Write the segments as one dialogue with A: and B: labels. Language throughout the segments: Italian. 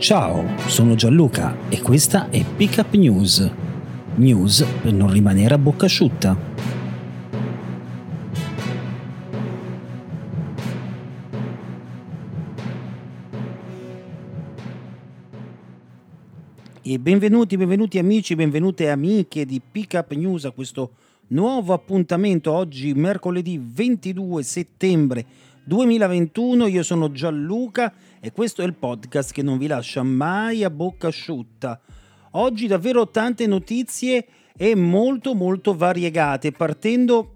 A: Ciao, sono Gianluca e questa è Pickup News. News per non rimanere a bocca asciutta. E benvenuti, benvenuti amici, benvenute amiche di Pickup News a questo nuovo appuntamento oggi mercoledì 22 settembre 2021. Io sono Gianluca e questo è il podcast che non vi lascia mai a bocca asciutta. Oggi davvero tante notizie e molto molto variegate, partendo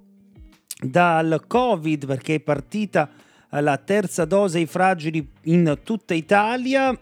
A: dal Covid perché è partita la terza dose ai fragili in tutta Italia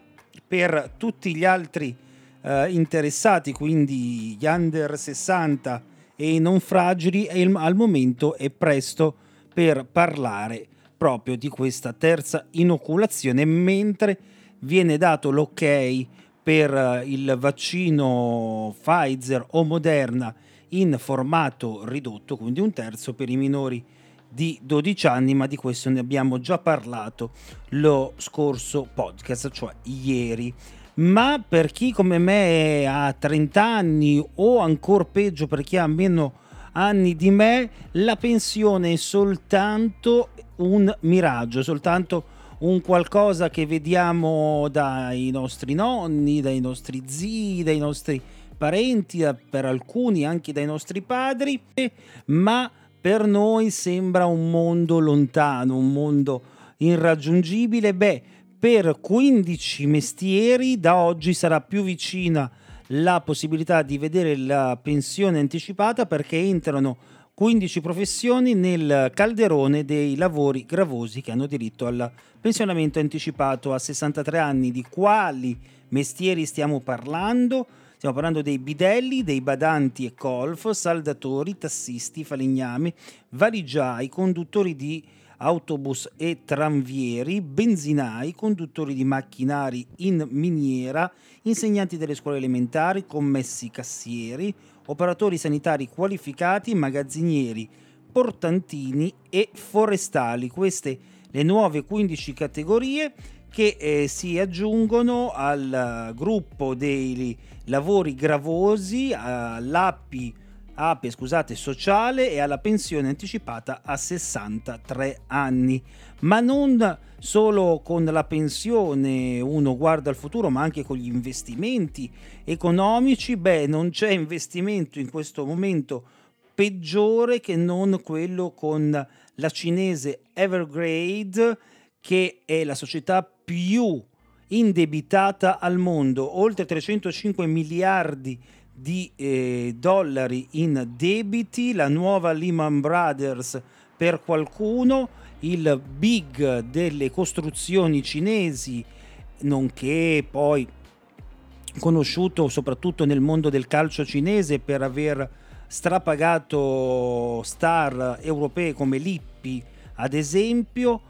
A: per tutti gli altri eh, interessati, quindi gli under 60 e i non fragili, e il, al momento è presto per parlare proprio di questa terza inoculazione, mentre viene dato l'ok per eh, il vaccino Pfizer o Moderna in formato ridotto, quindi un terzo per i minori di 12 anni, ma di questo ne abbiamo già parlato lo scorso podcast, cioè ieri. Ma per chi come me ha 30 anni o ancora peggio per chi ha meno anni di me, la pensione è soltanto un miraggio, soltanto un qualcosa che vediamo dai nostri nonni, dai nostri zii, dai nostri parenti, per alcuni anche dai nostri padri, ma per noi sembra un mondo lontano, un mondo irraggiungibile. Beh, per 15 mestieri da oggi sarà più vicina la possibilità di vedere la pensione anticipata perché entrano 15 professioni nel calderone dei lavori gravosi che hanno diritto al pensionamento anticipato a 63 anni. Di quali mestieri stiamo parlando? Stiamo parlando dei bidelli, dei badanti e colf, saldatori, tassisti, falegnami, valigiai, conduttori di autobus e tranvieri, benzinai, conduttori di macchinari in miniera, insegnanti delle scuole elementari, commessi cassieri, operatori sanitari qualificati, magazzinieri, portantini e forestali. Queste le nuove 15 categorie che eh, si aggiungono al uh, gruppo dei lavori gravosi, all'API APE scusate, sociale e alla pensione anticipata a 63 anni. Ma non solo con la pensione uno guarda al futuro, ma anche con gli investimenti economici. Beh, non c'è investimento in questo momento peggiore che non quello con la cinese Evergrade, che è la società più indebitata al mondo, oltre 305 miliardi di eh, dollari in debiti, la nuova Lehman Brothers per qualcuno, il big delle costruzioni cinesi, nonché poi conosciuto soprattutto nel mondo del calcio cinese per aver strapagato star europee come Lippi, ad esempio,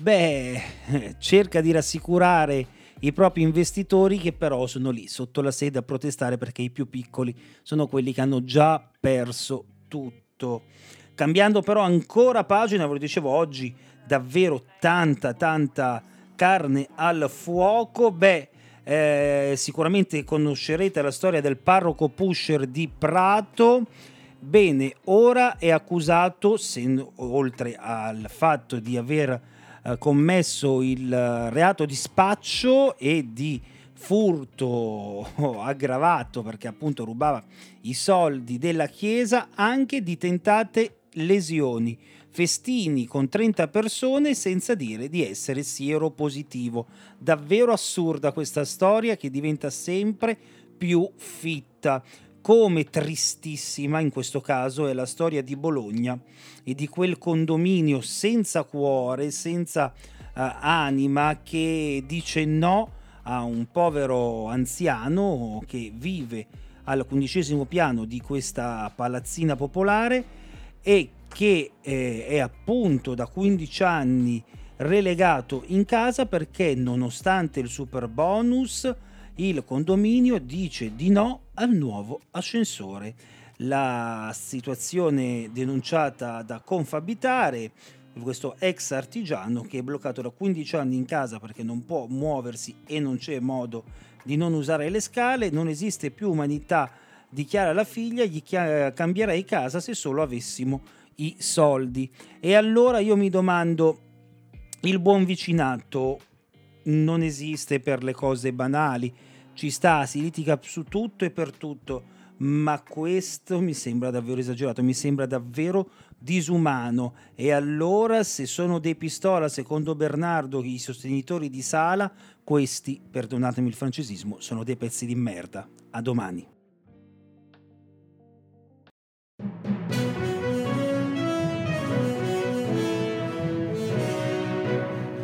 A: beh, cerca di rassicurare i propri investitori che però sono lì sotto la sede a protestare perché i più piccoli sono quelli che hanno già perso tutto. Cambiando però ancora pagina, ve lo dicevo oggi, davvero tanta tanta carne al fuoco. Beh, eh, sicuramente conoscerete la storia del parroco pusher di Prato. Bene, ora è accusato, se, oltre al fatto di aver eh, commesso il eh, reato di spaccio e di furto aggravato perché appunto rubava i soldi della chiesa anche di tentate lesioni. Festini con 30 persone senza dire di essere siero positivo davvero assurda questa storia che diventa sempre più fitta come tristissima in questo caso è la storia di Bologna e di quel condominio senza cuore, senza uh, anima che dice no a un povero anziano che vive al quindicesimo piano di questa palazzina popolare e che eh, è appunto da 15 anni relegato in casa perché nonostante il super bonus il condominio dice di no al nuovo ascensore. La situazione denunciata da Confabitare, questo ex artigiano che è bloccato da 15 anni in casa perché non può muoversi e non c'è modo di non usare le scale, non esiste più umanità, dichiara la figlia, gli cambierei casa se solo avessimo i soldi. E allora io mi domando, il buon vicinato non esiste per le cose banali, ci sta, si litiga su tutto e per tutto, ma questo mi sembra davvero esagerato, mi sembra davvero disumano. E allora, se sono dei pistola, secondo Bernardo, i sostenitori di Sala, questi, perdonatemi il francesismo, sono dei pezzi di merda. A domani.